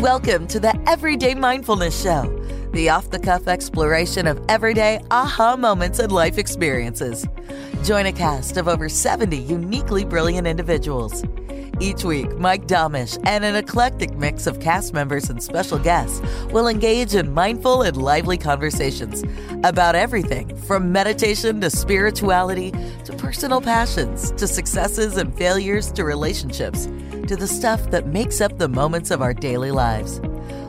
Welcome to the Everyday Mindfulness Show, the off the cuff exploration of everyday aha moments and life experiences. Join a cast of over 70 uniquely brilliant individuals. Each week, Mike Domitrz and an eclectic mix of cast members and special guests will engage in mindful and lively conversations about everything from meditation to spirituality to personal passions to successes and failures to relationships to the stuff that makes up the moments of our daily lives.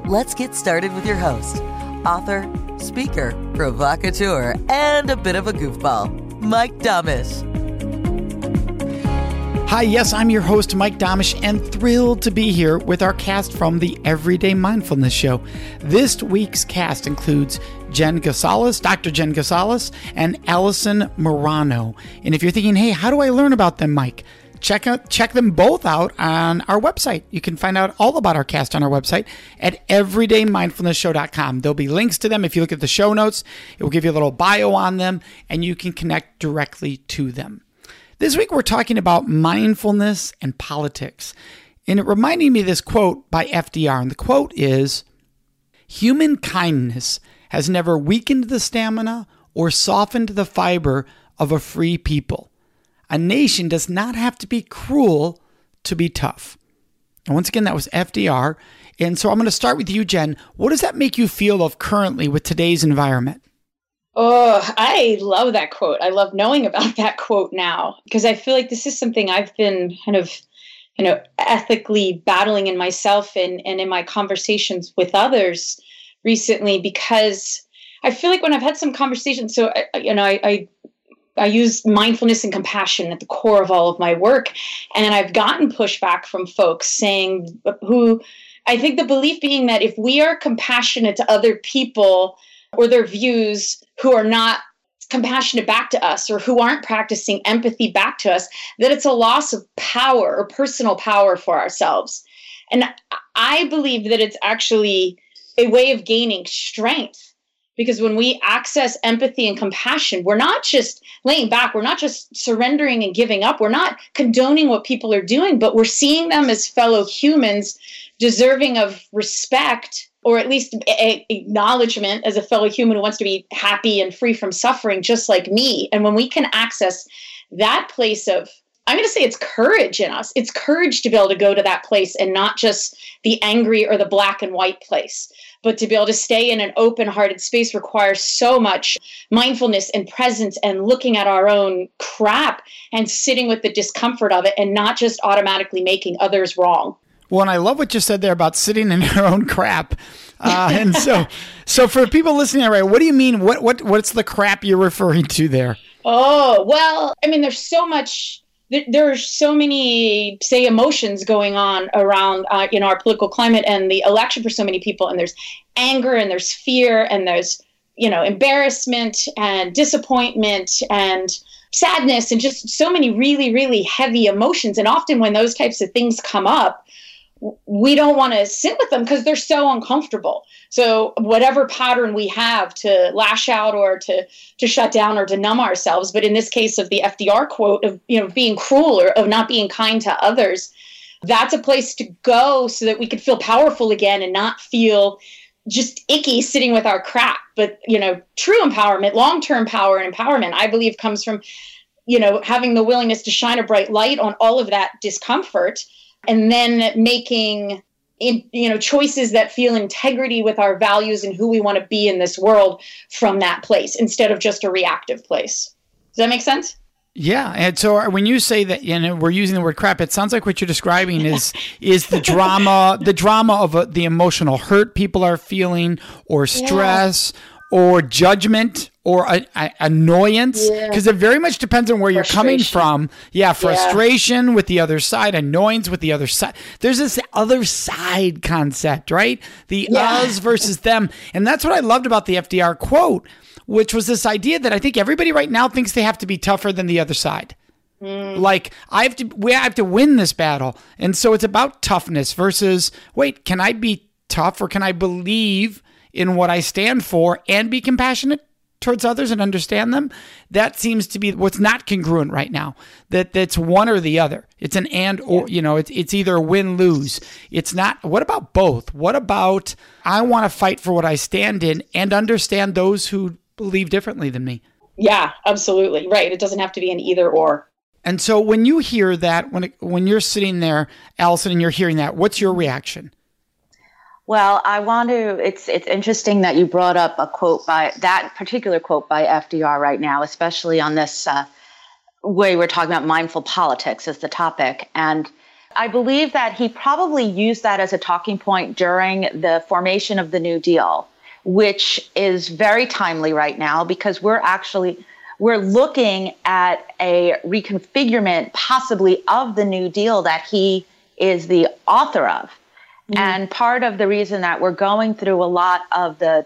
Let's get started with your host, author, speaker, provocateur, and a bit of a goofball, Mike Domitrz. Hi, yes, I'm your host, Mike Domitrz, and thrilled to be here with our cast from the Everyday Mindfulness Show. This week's cast includes Jen Gunsaullus, Dr. Jen Gunsaullus, and Allison Morano. And if you're thinking, hey, how do I learn about them, Mike? check out check them both out on our website. You can find out all about our cast on our website at everydaymindfulnessshow.com. There'll be links to them if you look at the show notes. It will give you a little bio on them and you can connect directly to them. This week we're talking about mindfulness and politics. And it reminded me of this quote by FDR. And the quote is Human kindness has never weakened the stamina or softened the fiber of a free people. A nation does not have to be cruel to be tough. And once again, that was FDR. And so I'm going to start with you, Jen. What does that make you feel of currently with today's environment? Oh, I love that quote. I love knowing about that quote now because I feel like this is something I've been kind of, you know, ethically battling in myself and, and in my conversations with others recently because I feel like when I've had some conversations, so, I, you know, I, I I use mindfulness and compassion at the core of all of my work. And I've gotten pushback from folks saying, who I think the belief being that if we are compassionate to other people or their views who are not compassionate back to us or who aren't practicing empathy back to us, that it's a loss of power or personal power for ourselves. And I believe that it's actually a way of gaining strength because when we access empathy and compassion, we're not just laying back, we're not just surrendering and giving up, we're not condoning what people are doing, but we're seeing them as fellow humans deserving of respect or at least a- acknowledgement as a fellow human who wants to be happy and free from suffering just like me. And when we can access that place of I'm going to say it's courage in us. It's courage to be able to go to that place and not just the angry or the black and white place, but to be able to stay in an open hearted space requires so much mindfulness and presence and looking at our own crap and sitting with the discomfort of it and not just automatically making others wrong. Well, and I love what you said there about sitting in your own crap. Uh, and so, so for people listening, right, what do you mean? What what what's the crap you're referring to there? Oh well, I mean, there's so much there are so many say emotions going on around uh, you know our political climate and the election for so many people and there's anger and there's fear and there's you know embarrassment and disappointment and sadness and just so many really really heavy emotions and often when those types of things come up we don't want to sit with them because they're so uncomfortable. So whatever pattern we have to lash out or to to shut down or to numb ourselves, but in this case of the FDR quote of you know being cruel or of not being kind to others, that's a place to go so that we could feel powerful again and not feel just icky sitting with our crap. But you know, true empowerment, long-term power and empowerment, I believe comes from you know having the willingness to shine a bright light on all of that discomfort and then making in, you know choices that feel integrity with our values and who we want to be in this world from that place instead of just a reactive place. Does that make sense? Yeah, and so when you say that you know we're using the word crap, it sounds like what you're describing is is the drama, the drama of uh, the emotional hurt people are feeling, or stress, or judgment or a, a, annoyance because yeah. it very much depends on where you're coming from. Yeah, frustration yeah. with the other side, annoyance with the other side. There's this other side concept, right? The yeah. us versus them. And that's what I loved about the FDR quote, which was this idea that I think everybody right now thinks they have to be tougher than the other side. Mm. Like I have to, we have to win this battle, and so it's about toughness versus wait, can I be tough or can I believe in what I stand for and be compassionate towards others and understand them? That seems to be what's not congruent right now. That that's one or the other. It's an and or you know, it's it's either win lose. It's not what about both? What about I want to fight for what I stand in and understand those who believe differently than me? Yeah, absolutely. Right. It doesn't have to be an either or. And so when you hear that, when it, when you're sitting there, Allison, and you're hearing that, what's your reaction? Well, I want to. It's it's interesting that you brought up a quote by that particular quote by FDR right now, especially on this uh, way we're talking about mindful politics as the topic, and I believe that he probably used that as a talking point during the formation of the New Deal, which is very timely right now because we're actually we're looking at a reconfigurement possibly of the New Deal that he is the author of. Mm-hmm. And part of the reason that we're going through a lot of the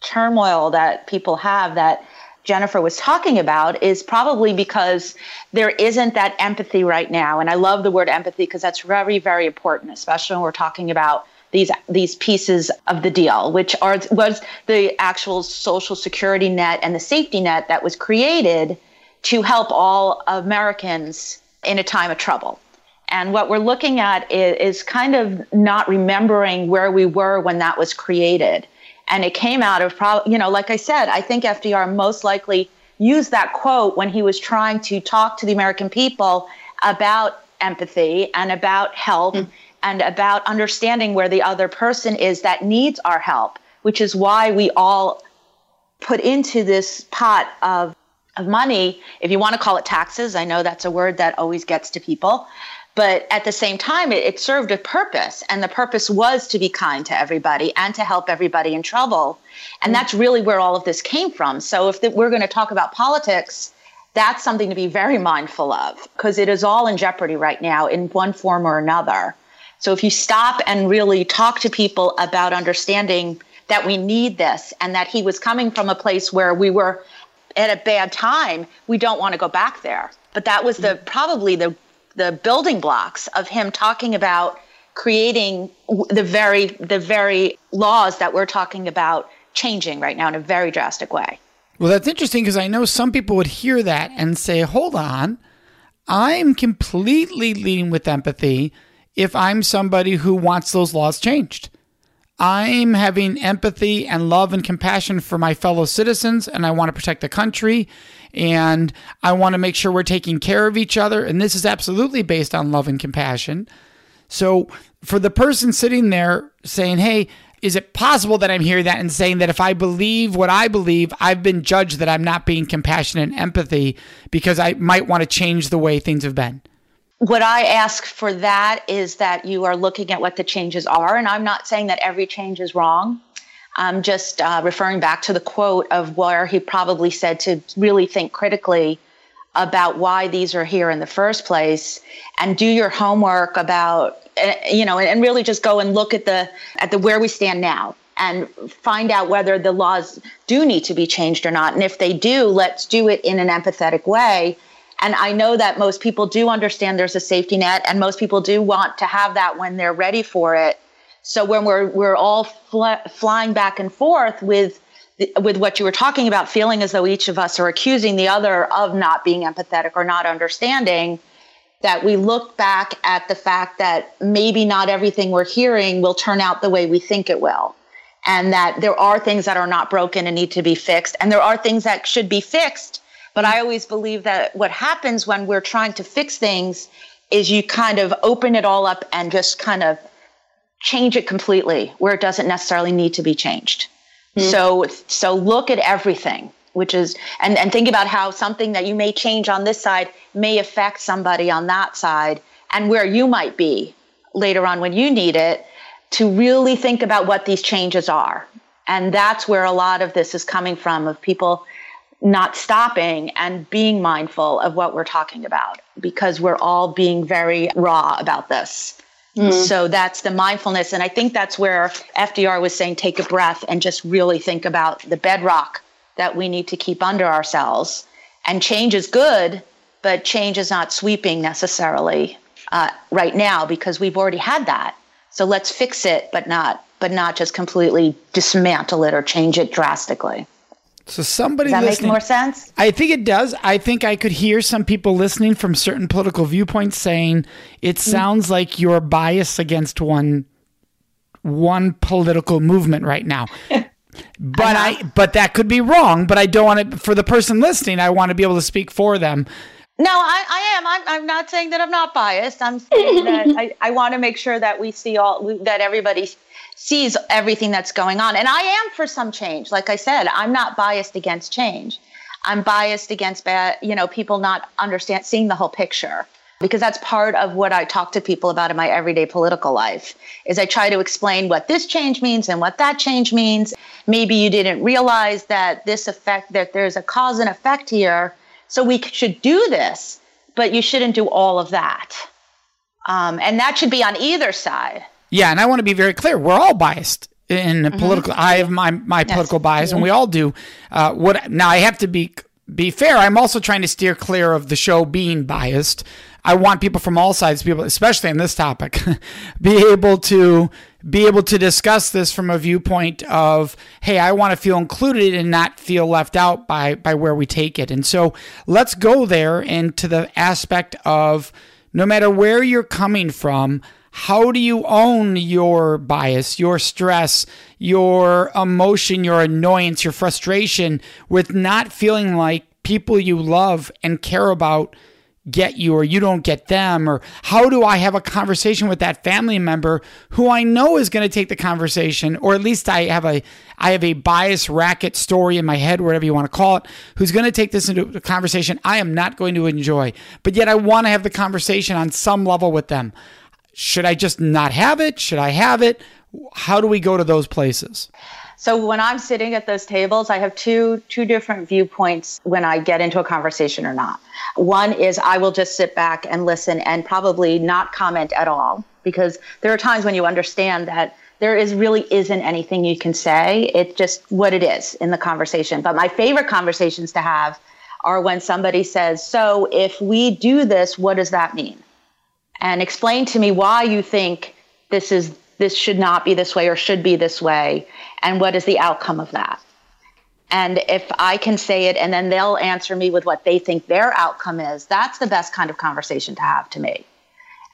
turmoil that people have that Jennifer was talking about is probably because there isn't that empathy right now. And I love the word empathy because that's very, very important, especially when we're talking about these these pieces of the deal, which are was the actual social security net and the safety net that was created to help all Americans in a time of trouble. And what we're looking at is, is kind of not remembering where we were when that was created. And it came out of probably, you know, like I said, I think FDR most likely used that quote when he was trying to talk to the American people about empathy and about help. Mm-hmm and about understanding where the other person is that needs our help, which is why we all put into this pot of, of money, if you want to call it taxes. I know that's a word that always gets to people. But at the same time, it, it served a purpose. And the purpose was to be kind to everybody and to help everybody in trouble. And mm. that's really where all of this came from. So if the, we're going to talk about politics, that's something to be very mindful of because it is all in jeopardy right now in one form or another. So if you stop and really talk to people about understanding that we need this and that he was coming from a place where we were at a bad time, we don't want to go back there. But that was the mm. probably the the building blocks of him talking about creating the very the very laws that we're talking about changing right now in a very drastic way. Well, that's interesting because I know some people would hear that and say, "Hold on, I'm completely leading with empathy." if I'm somebody who wants those laws changed. I'm having empathy and love and compassion for my fellow citizens, and I want to protect the country, and I want to make sure we're taking care of each other. And this is absolutely based on love and compassion. So, for the person sitting there saying, Hey, is it possible that I'm hearing that and saying that if I believe what I believe, I've been judged that I'm not being compassionate and empathy because I might want to change the way things have been? what I ask for that is that you are looking at what the changes are. And I'm not saying that every change is wrong. I'm just uh, referring back to the quote of where he probably said to really think critically about why these are here in the first place and do your homework about uh, you know and really just go and look at the at the where we stand now and find out whether the laws do need to be changed or not and if they do let's do it in an empathetic way and I know that most people do understand there's a safety net, and most people do want to have that when they're ready for it. So when we're we're all fl- flying back and forth with with what you were talking about, feeling as though each of us are accusing the other of not being empathetic or not understanding, that we look back at the fact that maybe not everything we're hearing will turn out the way we think it will. And that there are things that are not broken and need to be fixed. And there are things that should be fixed but I always believe that what happens when we're trying to fix things is you kind of open it all up and just kind of change it completely where it doesn't necessarily need to be changed. Mm-hmm. So so look at everything, which is and, and think about how something that you may change on this side may affect somebody on that side and where you might be later on when you need it to really think about what these changes are And that's where a lot of this is coming from of people not stopping and being mindful of what we're talking about because we're all being very raw about this. Mm. So that's the mindfulness. And I think that's where FDR was saying take a breath and just really think about the bedrock that we need to keep under ourselves. And change is good, but change is not sweeping necessarily uh, right now because we've already had that. So let's fix it, but not but not just completely dismantle it or change it drastically. So somebody does that make more sense? I think it does. I think I could hear some people listening from certain political viewpoints saying it mm-hmm. sounds like you're biased against one one political movement right now. but I, I but that could be wrong. But I don't want it for the person listening. I want to be able to speak for them. No, I, I am. I'm, I'm not saying that I'm not biased. I'm saying that I, I want to make sure that we see all that everybody sees everything that's going on. And I am for some change. Like I said, I'm not biased against change. I'm biased against bad, you know, people not understand seeing the whole picture because that's part of what I talk to people about in my everyday political life is I try to explain what this change means and what that change means. Maybe you didn't realize that this effect that there's a cause and effect here. So we should do this, but you shouldn't do all of that. Um, and that should be on either side. Yeah, and I want to be very clear. We're all biased in mm-hmm. political. I have my my yes. political bias, and we all do. Uh, what now? I have to be be fair. I'm also trying to steer clear of the show being biased. I want people from all sides, people, especially on this topic, be able to be able to discuss this from a viewpoint of, hey, I want to feel included and not feel left out by by where we take it. And so let's go there into the aspect of no matter where you're coming from, how do you own your bias, your stress, your emotion, your annoyance, your frustration with not feeling like people you love and care about get you or you don't get them? Or how do I have a conversation with that family member who I know is going to take the conversation or at least I have a I have a bias racket story in my head whatever you want to call it who's going to take this into a conversation I am not going to enjoy but yet I want to have the conversation on some level with them should I just not have it? Should I have it? How do we go to those places? So when I'm sitting at those tables, I have two two different viewpoints when I get into a conversation or not. One is I will just sit back and listen and probably not comment at all because there are times when you understand that there is really isn't anything you can say. It's just what it is in the conversation. But my favorite conversations to have are when somebody says, "So if we do this, what does that mean?" And explain to me why you think this is this should not be this way or should be this way and what is the outcome of that and if i can say it and then they'll answer me with what they think their outcome is that's the best kind of conversation to have to me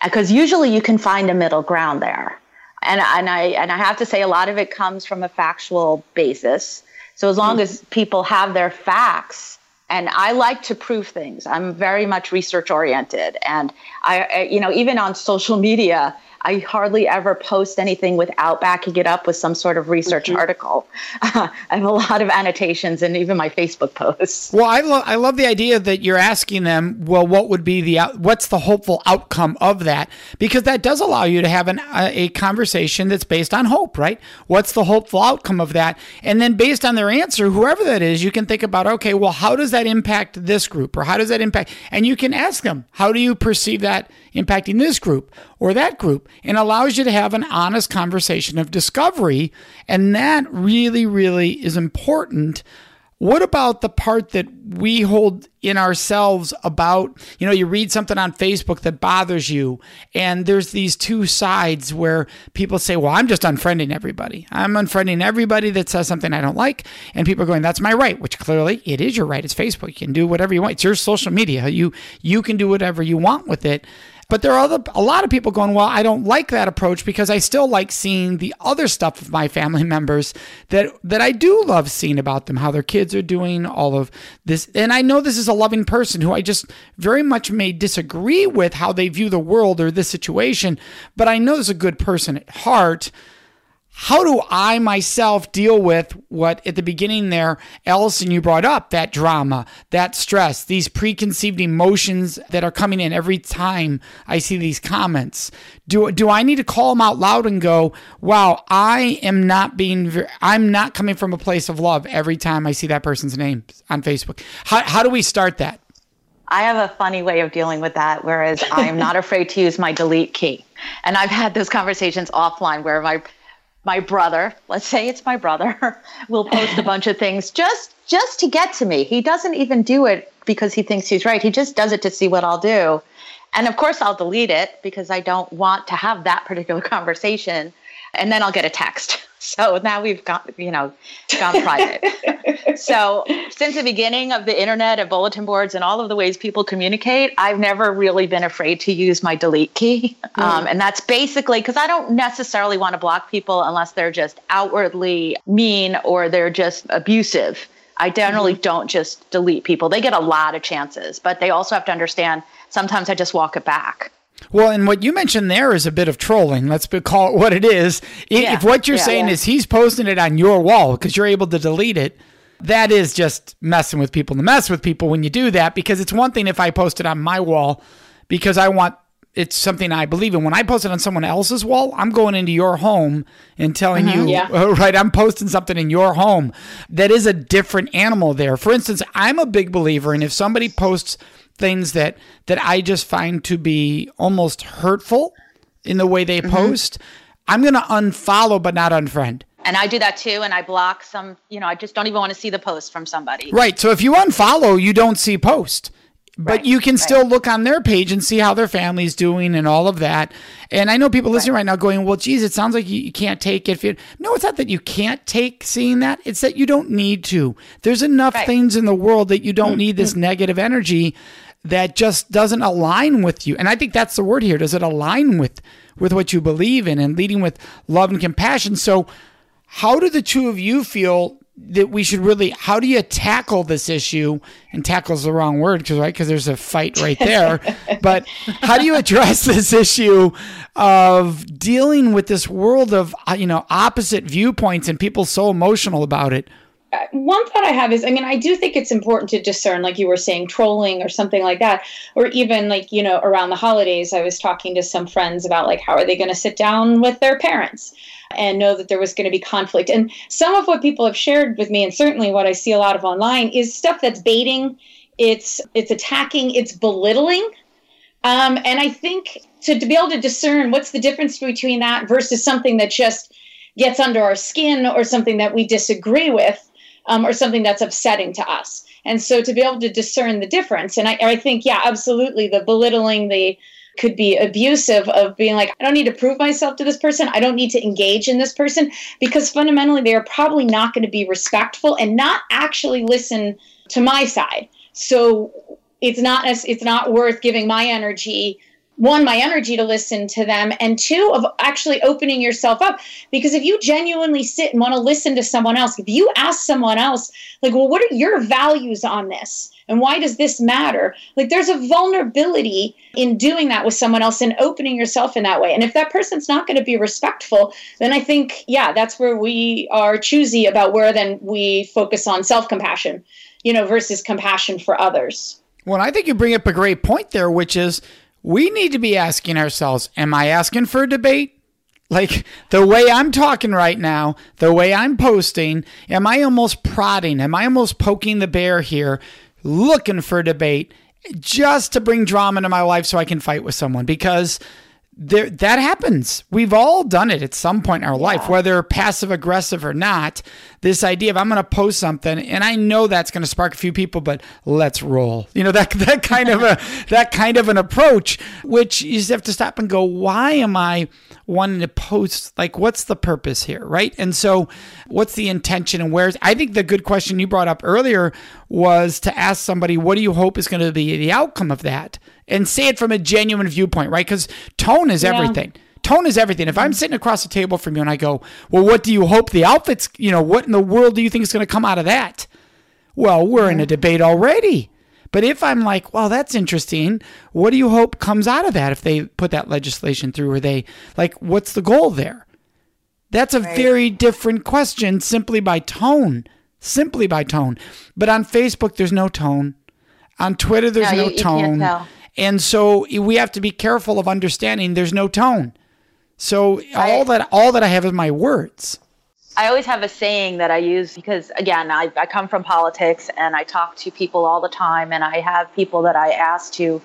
because usually you can find a middle ground there and, and i and i have to say a lot of it comes from a factual basis so as long mm-hmm. as people have their facts and I like to prove things. I'm very much research oriented, and I, you know, even on social media, I hardly ever post anything without backing it up with some sort of research mm-hmm. article. I have a lot of annotations and even my Facebook posts. Well, I, lo- I love the idea that you're asking them, well, what would be the, out- what's the hopeful outcome of that? Because that does allow you to have an, a conversation that's based on hope, right? What's the hopeful outcome of that? And then based on their answer, whoever that is, you can think about, okay, well, how does that impact this group or how does that impact? And you can ask them, how do you perceive that impacting this group or that group and allows you to have an honest conversation of discovery. And that really, really is important. What about the part that we hold in ourselves about, you know, you read something on Facebook that bothers you, and there's these two sides where people say, Well, I'm just unfriending everybody. I'm unfriending everybody that says something I don't like. And people are going, That's my right, which clearly it is your right. It's Facebook. You can do whatever you want. It's your social media. You you can do whatever you want with it. But there are other, a lot of people going, well, I don't like that approach because I still like seeing the other stuff of my family members that that I do love seeing about them, how their kids are doing, all of this. And I know this is a loving person who I just very much may disagree with how they view the world or this situation, but I know there's a good person at heart. How do I myself deal with what at the beginning there, Allison, you brought up that drama, that stress, these preconceived emotions that are coming in every time I see these comments? Do, do I need to call them out loud and go, wow, I am not being, I'm not coming from a place of love every time I see that person's name on Facebook? How, how do we start that? I have a funny way of dealing with that, whereas I am not afraid to use my delete key. And I've had those conversations offline where my my brother, let's say it's my brother, will post a bunch of things just just to get to me. He doesn't even do it because he thinks he's right. He just does it to see what I'll do. And of course I'll delete it because I don't want to have that particular conversation and then I'll get a text. So now we've got, you know, gone private. so since the beginning of the internet and bulletin boards and all of the ways people communicate, I've never really been afraid to use my delete key. Mm. Um, and that's basically because I don't necessarily want to block people unless they're just outwardly mean or they're just abusive. I generally mm-hmm. don't just delete people. They get a lot of chances, but they also have to understand sometimes I just walk it back. Well, and what you mentioned there is a bit of trolling. Let's call it what it is. Yeah. If what you're yeah, saying yeah. is he's posting it on your wall because you're able to delete it, that is just messing with people to mess with people when you do that because it's one thing if I post it on my wall because I want it's something I believe in. When I post it on someone else's wall, I'm going into your home and telling mm-hmm, you, yeah. oh, right, I'm posting something in your home. That is a different animal there. For instance, I'm a big believer, and if somebody posts things that that I just find to be almost hurtful in the way they mm-hmm. post, I'm going to unfollow but not unfriend. And I do that too. And I block some, you know, I just don't even want to see the post from somebody. Right. So if you unfollow, you don't see post but right, you can right. still look on their page and see how their family's doing and all of that. And I know people listening right, now going, "Well, geez, it sounds like you, you can't take it." If no, it's not that you can't take seeing that; it's that you don't need to. There's enough things in the world that you don't mm-hmm. need this negative energy that just doesn't align with you. And I think that's the word here. Does it align with with what you believe in and leading with love and compassion? So, how do the two of you feel that we should really how do you tackle this issue and tackle is the wrong word because right because there's a fight right there but how do you address this issue of dealing with this world of uh, you know opposite viewpoints and people so emotional about it one thought I have is, I mean, I do think it's important to discern, like you were saying, trolling or something like that, or even like, you know, around the holidays, I was talking to some friends about like, how are they going to sit down with their parents? and know that there was going to be conflict. And some of what people have shared with me, and certainly what I see a lot of online, is stuff that's baiting, it's it's attacking, it's belittling. Um, and I think to, to be able to discern what's the difference between that versus something that just gets under our skin or something that we disagree with um, or something that's upsetting to us. And so to be able to discern the difference, and I, I think, yeah, absolutely, the belittling, the could be abusive of being like, I don't need to prove myself to this person. I don't need to engage in this person because fundamentally they are probably not going to be respectful and not actually listen to my side. So it's not it's not worth giving my energy one my energy to listen to them and two of actually opening yourself up because if you genuinely sit and want to listen to someone else if you ask someone else like well what are your values on this and why does this matter? Like there's a vulnerability in doing that with someone else and opening yourself in that way. And if that person's not going to be respectful, then I think, yeah, that's where we are choosy about where then we focus on self compassion, you know, versus compassion for others. Well, I think you bring up a great point there, which is we need to be asking ourselves, am I asking for a debate? Like the way I'm talking right now, the way I'm posting, am I almost prodding? Am I almost poking the bear here looking for a debate just to bring drama into my life so I can fight with someone because there that happens. We've all done it at some point in our yeah. life, whether passive aggressive or not. This idea of I'm going to post something, and I know that's going to spark a few people, but let's roll. You know that that kind of a that kind of an approach, which you just have to stop and go, why am I wanting to post like what's the purpose here right and so what's the intention and where's i think the good question you brought up earlier was to ask somebody what do you hope is going to be the outcome of that and say it from a genuine viewpoint right because tone is yeah. everything tone is everything. If I'm sitting across the table from you and I go, "Well, what do you hope the outfits? You know, what in the world do you think is going to come out of that?" Well, we're in a debate already. But if I'm like, well, that's interesting, what do you hope comes out of that if they put that legislation through? Or they like, what's the goal there? That's a right. very different question simply by tone. Simply by tone. But on Facebook, there's no tone. On Twitter, there's no, no you, tone. You and so we have to be careful of understanding there's no tone. So I, all that all that I have is my words. I always have a saying that I use because again, I, I come from politics and I talk to people all the time and I have people that I ask to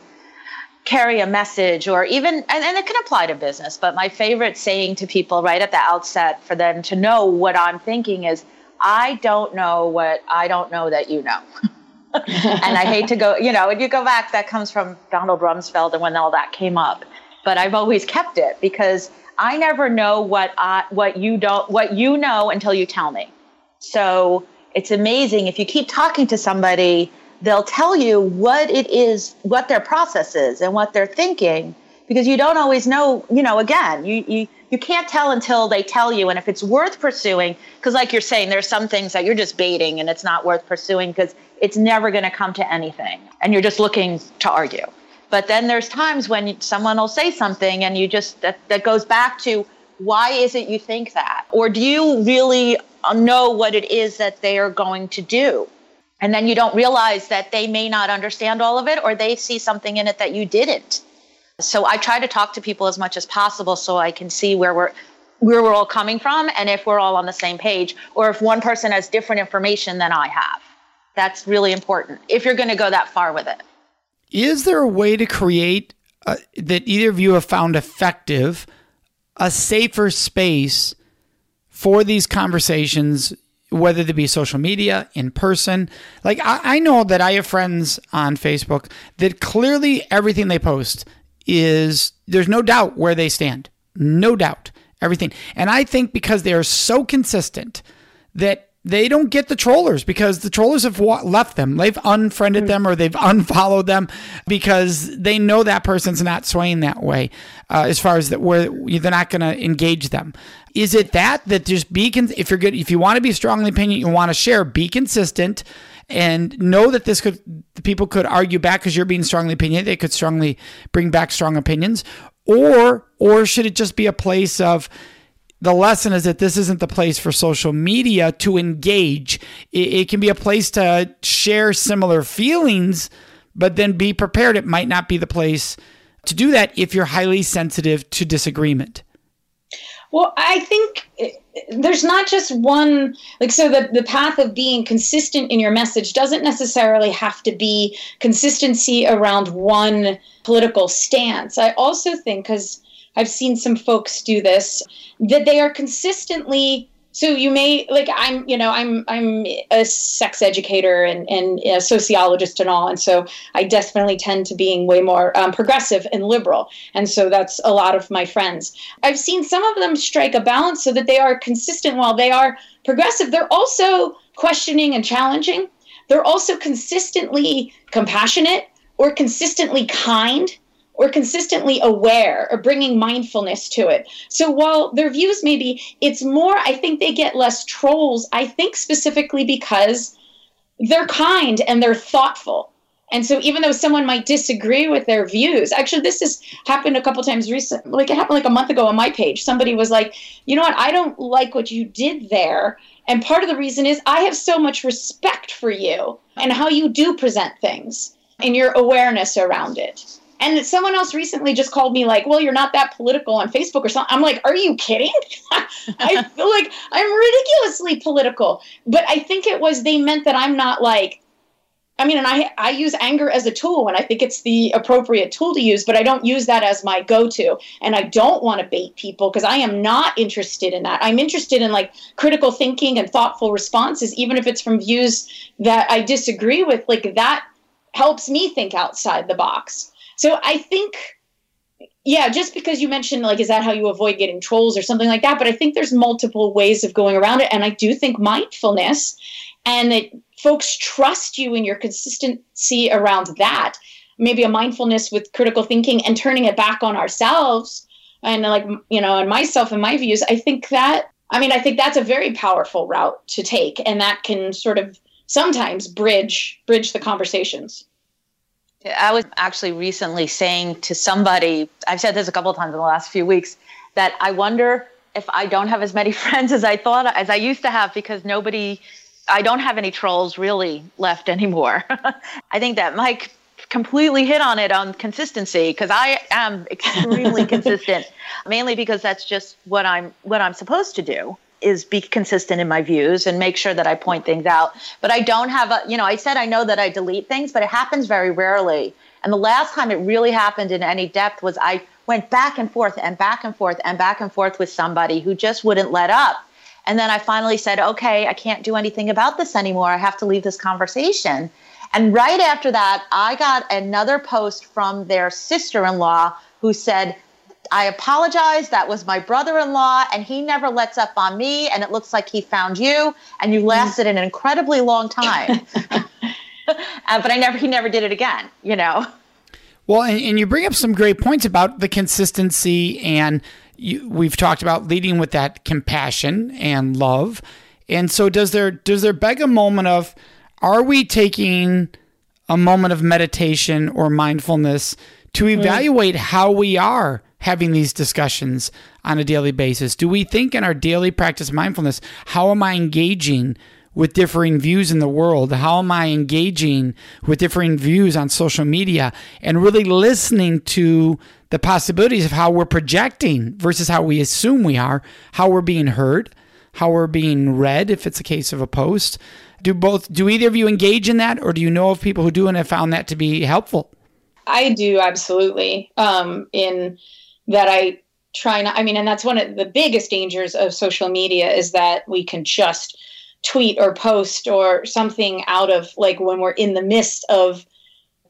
carry a message or even and, and it can apply to business, but my favorite saying to people right at the outset for them to know what I'm thinking is I don't know what I don't know that you know. and I hate to go, you know, when you go back, that comes from Donald Rumsfeld and when all that came up. But I've always kept it because I never know what I, what you don't, what you know until you tell me. So it's amazing if you keep talking to somebody, they'll tell you what it is, what their process is, and what they're thinking, because you don't always know. You know, again, you you you can't tell until they tell you, and if it's worth pursuing, because like you're saying, there's some things that you're just baiting, and it's not worth pursuing because it's never going to come to anything and you're just looking to argue. But then there's times when someone will say something and you just, that, that goes back to why is it you think that? Or do you really know what it is that they are going to do? And then you don't realize that they may not understand all of it or they see something in it that you didn't. So I try to talk to people as much as possible so I can see where we're where we're all coming from and if we're all on the same page or if one person has different information than I have. That's really important if you're going to go that far with it. Is there a way to create uh, that either of you have found effective a safer space for these conversations, whether they be social media, in person? Like, I, I know that I have friends on Facebook that clearly everything they post is there's no doubt where they stand. No doubt. Everything. And I think because they are so consistent that they don't get the trollers because the trollers have left them. They've unfriended them or they've unfollowed them because they know that person's not swaying that way. Uh, as far as that, where they're not going to engage them. Is it that that just be con- if you're good if you want to be strongly opinion, you want to share, be consistent and know that this could people could argue back because you're being strongly opinion. They could strongly bring back strong opinions, or or should it just be a place of the lesson is that this isn't the place for social media to engage. It, it, can be a place to share similar feelings, but then be prepared. It might not be the place to do that if you're highly sensitive to disagreement. Well, I think there's not just one like so the, the path of being consistent in your message doesn't necessarily have to be consistency around one political stance. I also think because I've seen some folks do this that they are consistently so you may like i'm you know i'm i'm a sex educator and, and a sociologist and all and so i definitely tend to being way more um, progressive and liberal and so that's a lot of my friends. I've seen some of them strike a balance so that they are consistent while they are progressive. They're also questioning and challenging. They're also consistently compassionate or consistently kind or consistently aware or bringing mindfulness to it. So while their views maybe it's more, I think they get less trolls. I think specifically because they're kind and they're thoughtful. And so even though someone might disagree with their views, actually this has happened a couple times recently. Like it happened like a month ago on my page. Somebody was like, "You know what? I don't like what you did there." And part of the reason is I have so much respect for you and how you do present things and your awareness around it. And someone else recently just called me like, "Well, you're not that political on Facebook or something." I'm like, "Are you kidding?" I feel like I'm ridiculously political, but I think it was they meant that I'm not like I mean, and I I use anger as a tool, and I think it's the appropriate tool to use, but I don't use that as my go-to. And I don't want to bait people because I am not interested in that. I'm interested in like critical thinking and thoughtful responses, even if it's from views that I disagree with. Like that helps me think outside the box. So I think, yeah, just because you mentioned, like, is that how you avoid getting trolls or something like that? But I think there's multiple ways of going around it. And I do think mindfulness and that folks trust you in your consistency around that, maybe a mindfulness with critical thinking and turning it back on ourselves and like, you know, and myself and my views, I think that, I mean, I think that's a very powerful route to take. And that can sort of sometimes bridge bridge the conversations I was actually recently saying to somebody, I've said this a couple of times in the last few weeks, that I wonder if I don't have as many friends as I thought as I used to have because nobody I don't have any trolls really left anymore. I think that Mike completely hit on it on consistency because I am extremely consistent, mainly because that's just what I'm what I'm supposed to do is be consistent in my views and make sure that I point things out. But I don't have a, you know, I said I know that I delete things, but it happens very rarely. And the last time it really happened in any depth was I went back and forth and back and forth and back and forth with somebody who just wouldn't let up. And then I finally said, okay, I can't do anything about this anymore. I have to leave this conversation. And right after that, I got another post from their sister in law who said, I apologize. That was my brother in law, and he never lets up on me. And it looks like he found you, and you lasted an incredibly long time. uh, but I never, he never did it again, you know? Well, and, and you bring up some great points about the consistency, and you, we've talked about leading with that compassion and love. And so, does there does there beg a moment of, are we taking a moment of meditation or mindfulness to mm. evaluate how we are having these discussions on a daily basis? Do we think in our daily practice mindfulness, how am I engaging with differing views in the world? How am I engaging with differing views on social media and really listening to the possibilities of how we're projecting versus how we assume we are, how we're being heard, how we're being read if it's a case of a post? Do both do either of you engage in that or do you know of people who do and have found that to be helpful? I do absolutely. Um, in that I try not, I mean, and that's one of the biggest dangers of social media is that we can just tweet or post or something out of like when we're in the midst of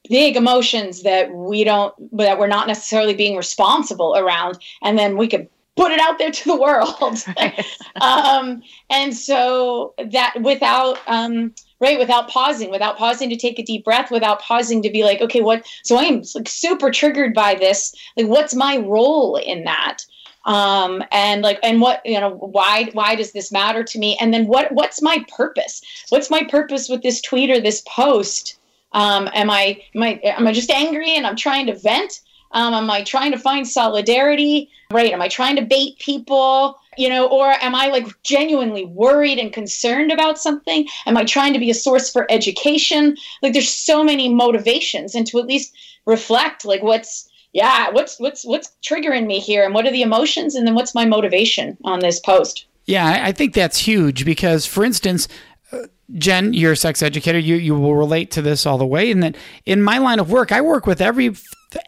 big emotions that we don't that we're not necessarily being responsible around and then we could put it out there to the world. Um, and so that without um, right? Without pausing without pausing to take a deep breath without pausing to be like okay what so i'm like super triggered by this. Like what's my role in that? Um, and like and what you know why why does this matter to me? And then what what's my purpose? What's my purpose with this tweet or this post? Um, am i am i am i just angry and i'm trying to vent? Um, am i trying to find solidarity? Right am i trying to bait people you know or am i like genuinely worried and concerned about something am i trying to be a source for education like there's so many motivations and to at least reflect like what's yeah, what's what's what's triggering me here, and what are the emotions, and then what's my motivation on this post? Yeah, I think that's huge because, for instance, uh, Jen, you're a sex educator. You you will relate to this all the way. And that in my line of work, I work with every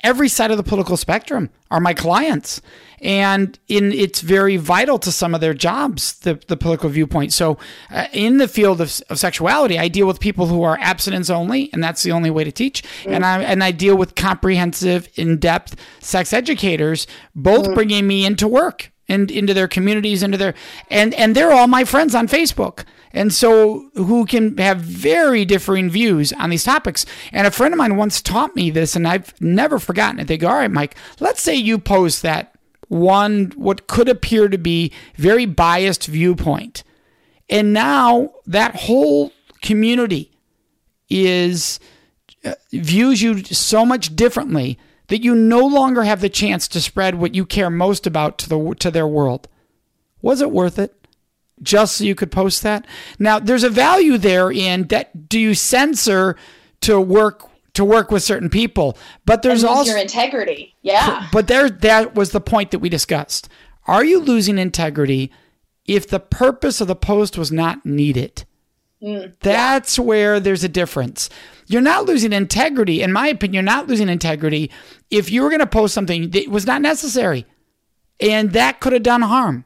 every side of the political spectrum are my clients and in it's very vital to some of their jobs the, the political viewpoint so uh, in the field of, of sexuality i deal with people who are abstinence only and that's the only way to teach mm. and i and i deal with comprehensive in-depth sex educators both mm. bringing me into work and into their communities into their and and they're all my friends on facebook and so who can have very differing views on these topics. And a friend of mine once taught me this, and I've never forgotten it. They go, All right, Mike, let's say you post that one, what could appear to be very biased viewpoint. And now that whole community is uh, views you so much differently that you no longer have the chance to spread what you care most about to the to their world. Was it worth it? Just so you could post that? Now, there's a value there in that do you censor to work to work with certain people. But there's also your integrity. Yeah. But there that was the point that we discussed. Are you losing integrity if the purpose of the post was not needed? Mm, That's yeah. where there's a difference. You're not losing integrity, in my opinion, you're not losing integrity if you were going to post something that was not necessary and that could have done harm.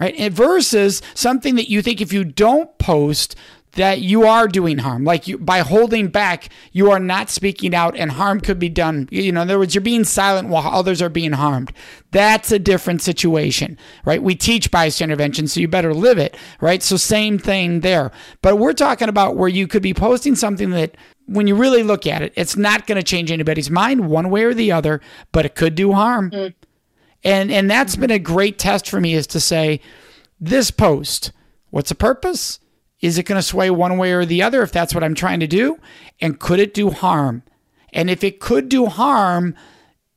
Right? And versus something that you think if you don't post, that you are doing harm. Like you, by holding back, you are not speaking out, and harm could be done. You know, in other words, you're being silent while others are being harmed. That's a different situation, right? We teach bystander intervention, so you better live it, right? So same thing there. But we're talking about where you could be posting something that, when you really look at it, it's not going to change anybody's mind one way or the other, but it could do harm. Mm. And and that's mm-hmm. been a great test for me is to say, this post, what's the purpose? Is it going to sway one way or the other if that's what I'm trying to do? And could it do harm? And if it could do harm,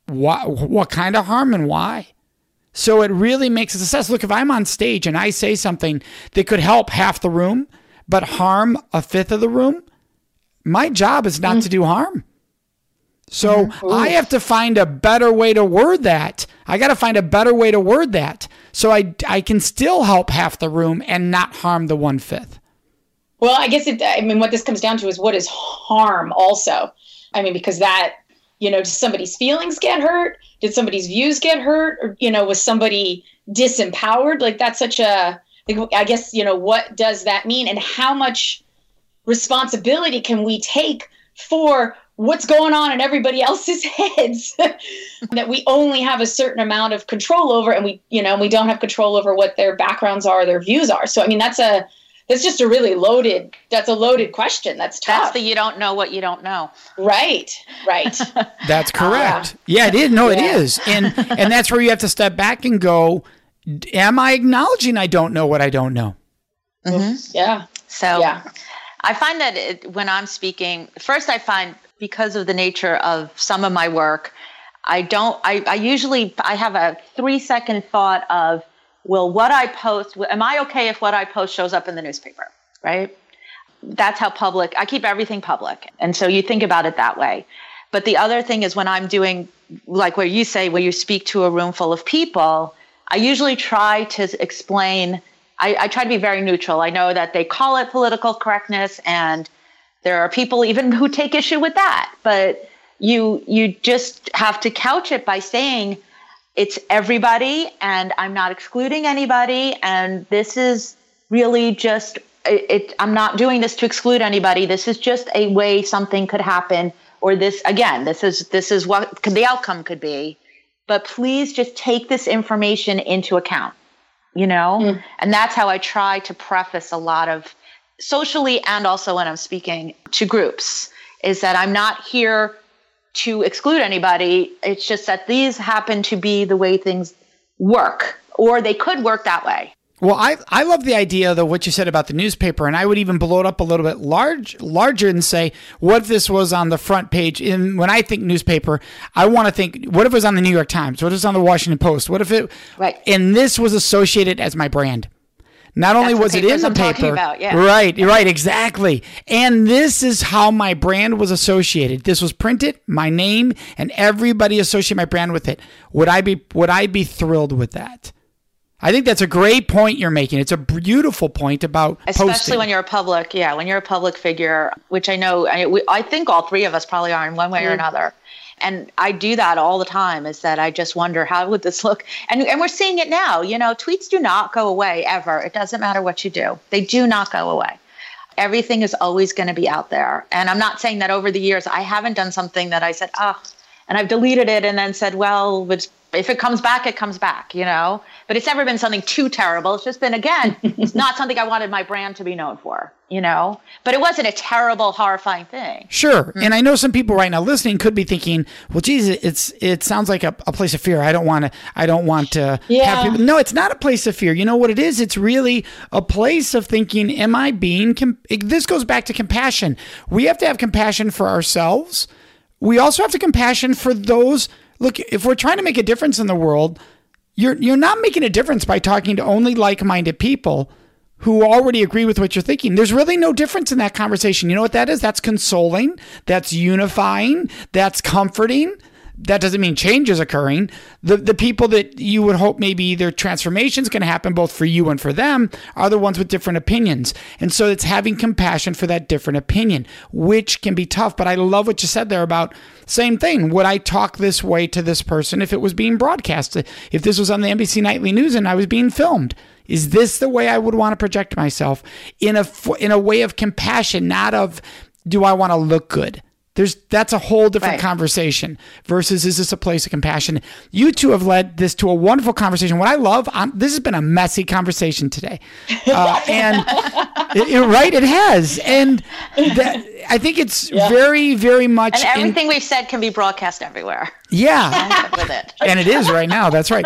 what, what kind of harm and why? So it really makes a success. Look, if I'm on stage and I say something that could help half the room, but harm a fifth of the room, my job is not mm. to do harm. So mm-hmm. I have to find a better way to word that. I got to find a better way to word that so I, I can still help half the room and not harm the one fifth. Well, I guess it, I mean, what this comes down to is what is harm also. I mean, because that, you know, does somebody's feelings get hurt? Did somebody's views get hurt? Or, you know, was somebody disempowered? Like that's such a, I guess, you know, what does that mean? And how much responsibility can we take for what's going on in everybody else's heads that we only have a certain amount of control over and we you know we don't have control over what their backgrounds are their views are so i mean that's a that's just a really loaded that's a loaded question. That's tough. that's the you don't know what you don't know. Right right. That's correct. Uh, yeah it is. No yeah. it is. And and that's where you have to step back and go am i acknowledging i don't know what i don't know? Mm-hmm. yeah. So yeah. I find that it, when I'm speaking, first I find because of the nature of some of my work, I don't, I, I usually, I have a three second thought of, will what I post, am I okay if what I post shows up in the newspaper? Right? That's how public, I keep everything public. And so you think about it that way. But the other thing is when I'm doing, like where you say, where you speak to a room full of people, I usually try to explain, I, I try to be very neutral. I know that they call it political correctness and there are people even who take issue with that, but you you just have to couch it by saying it's everybody and I'm not excluding anybody and this is really just it, it, I'm not doing this to exclude anybody. This is just a way something could happen or this again, this is this is what could, the outcome could be. But please just take this information into account, you know? Mm. And that's how I try to preface a lot of socially and also when I'm speaking to groups is that I'm not here to exclude anybody. It's just that these happen to be the way things work, or they could work that way. Well, I, I love the idea though what you said about the newspaper, and I would even blow it up a little bit large larger and say, what if this was on the front page? In when I think newspaper, I want to think, what if it was on the New York Times? What if it was on the Washington Post? What if it right? And this was associated as my brand. Not only was it in the I'm paper, yeah. right, right, exactly. And this is how my brand was associated. This was printed, my name, and everybody associated my brand with it. Would I be would I be thrilled with that? I think that's a great point you're making. It's a beautiful point about especially posting. when you're a public, yeah, when you're a public figure, which I know, I, we, I think all three of us probably are in one way mm-hmm. or another and I do that all the time is that I just wonder how would this look? And and we're seeing it now you know tweets do not go away ever. It doesn't matter what you do. They do not go away. Everything is always going to be out there. And I'm not saying that over the years I haven't done something that I said ah oh, and I've deleted it and then said well if it comes back it comes back you know but it's never been something too terrible. It's just been, again, it's not something I wanted my brand to be known for, you know? But it wasn't a terrible, horrifying thing. Sure. Mm-hmm. And I know some people right now listening could be thinking, well, geez, it's, it sounds like a, a place of fear. I don't want to, I don't want to yeah. have people. No, it's not a place of fear. You know what it is? It's really a place of thinking, am I being, com-? this goes back to compassion. We have to have compassion for ourselves. We also have to compassion for those. Look, if we're trying to make a difference in the world, you're you're not making a difference by talking to only like-minded people who already agree with what you're thinking. There's really no difference in that conversation. You know what that is? That's consoling, that's unifying, that's comforting that doesn't mean change is occurring. The the people that you would hope maybe their transformation is going to happen both for you and for them are the ones with different opinions. And so it's having compassion for that different opinion, which can be tough. But I love what you said there about same thing. Would I talk this way to this person if it was being broadcast? If this was on the NBC Nightly News and I was being filmed? Is this the way I would want to project myself in a in a way of compassion, not of do I want to look good? There's that's a whole different right. conversation versus is this a place of compassion? You two have led this to a wonderful conversation. What I love, I'm, this has been a messy conversation today, uh, and it, it, right, it has, and that, I think it's yeah. very, very much. And everything in, we've said can be broadcast everywhere. Yeah. with it. And it is right now. That's right.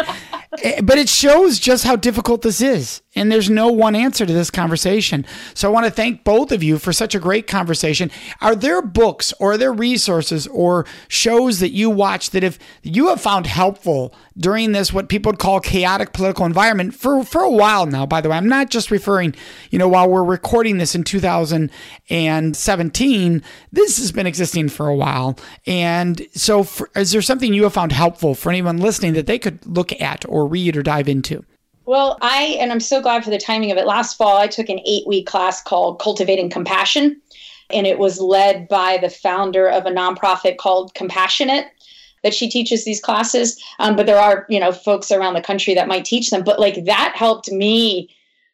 Eh, but it shows just how difficult this is. And there's no one answer to this conversation. So I want to thank both of you for such a great conversation. Are there books or are there resources or shows that you watch that if you have found helpful during this what people would call chaotic political environment for, for a while now, by the way. I'm not just referring, you know, while we're recording this in 2017, this has been existing for a while. And so for, is there something you have found helpful for anyone listening that they could look at or read or dive into? Well, I, and I'm so glad for the timing of it. Last fall, I took an eight week class called Cultivating Compassion, and it was led by the founder of a nonprofit called Compassion It that she teaches these classes. Um, but there are, you know, folks around the country that might teach them. But like that helped me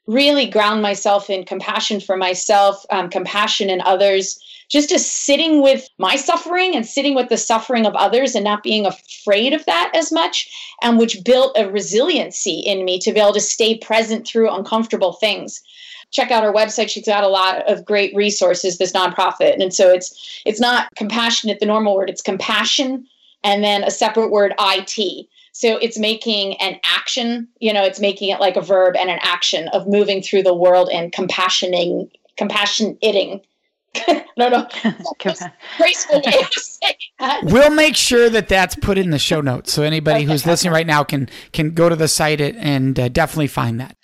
really ground myself in compassion for myself, um, compassion in others, just to sitting with my suffering and sitting with the suffering of others and not being afraid of that as much, and which built a resiliency in me to be able to stay present through uncomfortable things. Check out our website she's got a lot of great resources this nonprofit and so it's it's not compassionate the normal word it's compassion and then a separate word it so it's making an action, you know, it's making it like a verb and an action of moving through the world and compassioning, compassionating. no, no, graceful way We'll make sure that that's put in the show notes, so anybody okay. who's listening right now can can go to the site and uh, definitely find that.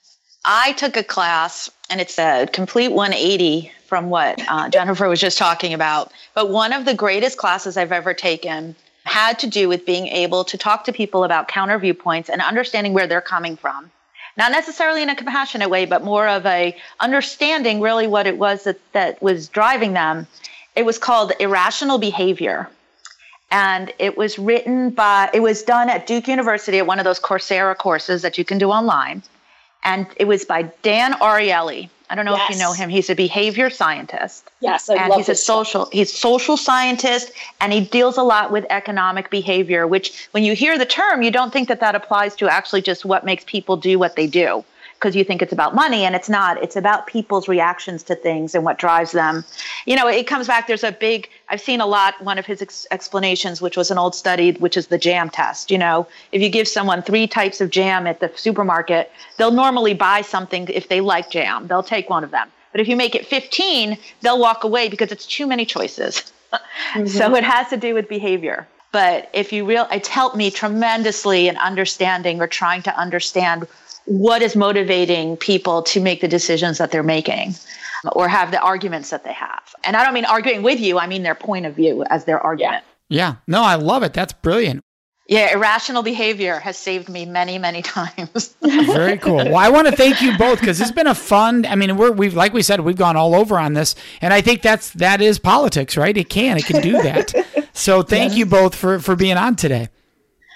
I took a class, and it's a complete 180 from what uh, Jennifer was just talking about. But one of the greatest classes I've ever taken had to do with being able to talk to people about counter viewpoints and understanding where they're coming from. Not necessarily in a compassionate way, but more of a understanding really what it was that, that was driving them. It was called irrational behavior. And it was written by, it was done at Duke University at one of those Coursera courses that you can do online. And it was by Dan Ariely. I don't know yes. if you know him. He's a behavior scientist. Yes, I and love he's a social stuff. he's social scientist and he deals a lot with economic behavior, which when you hear the term, you don't think that that applies to actually just what makes people do what they do because you think it's about money and it's not. It's about people's reactions to things and what drives them. You know, it comes back. There's a big, I've seen a lot, one of his ex- explanations, which was an old study, which is the jam test. You know, if you give someone three types of jam at the supermarket, they'll normally buy something if they like jam, they'll take one of them. But if you make it 15, they'll walk away because it's too many choices. mm-hmm. So it has to do with behavior but if you real it's helped me tremendously in understanding or trying to understand what is motivating people to make the decisions that they're making or have the arguments that they have. And I don't mean arguing with you, I mean their point of view as their argument. Yeah. yeah. No, I love it. That's brilliant. Yeah, irrational behavior has saved me many, many times. Very cool. Well, I want to thank you both because it's been a fun. I mean, we're we've like we said, we've gone all over on this, and I think that's that is politics, right? It can, it can do that. So thank you both for for being on today.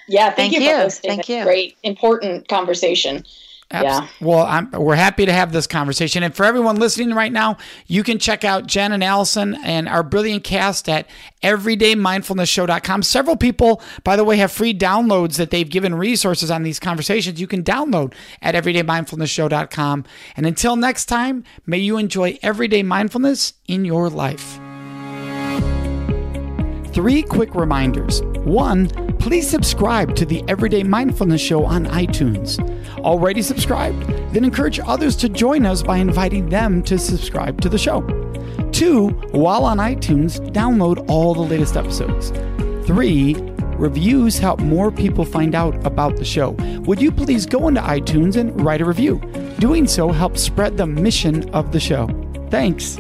Yeah, thank, thank you. you. Thank you. Great, important conversation. Abs- yeah. Well, I'm, we're happy to have this conversation. And for everyone listening right now, you can check out Jen and Allison and our brilliant cast at everydaymindfulnessshow.com. Several people, by the way, have free downloads that they've given resources on these conversations. You can download at everydaymindfulnessshow.com. And until next time, may you enjoy everyday mindfulness in your life. Three quick reminders. One, please subscribe to the Everyday Mindfulness Show on iTunes. Already subscribed? Then encourage others to join us by inviting them to subscribe to the show. Two, while on iTunes, download all the latest episodes. Three, reviews help more people find out about the show. Would you please go into iTunes and write a review? Doing so helps spread the mission of the show. Thanks.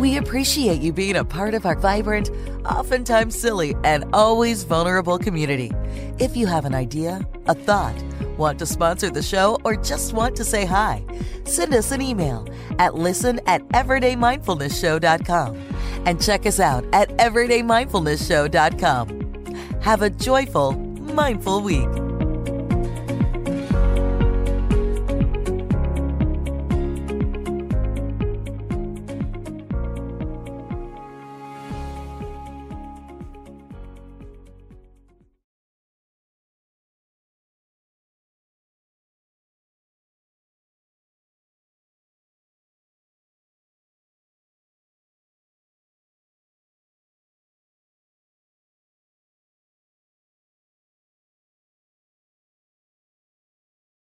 We appreciate you being a part of our vibrant, oftentimes silly, and always vulnerable community. If you have an idea, a thought, want to sponsor the show, or just want to say hi, send us an email at listen at everydaymindfulnessshow.com and check us out at everydaymindfulnessshow.com. Have a joyful, mindful week.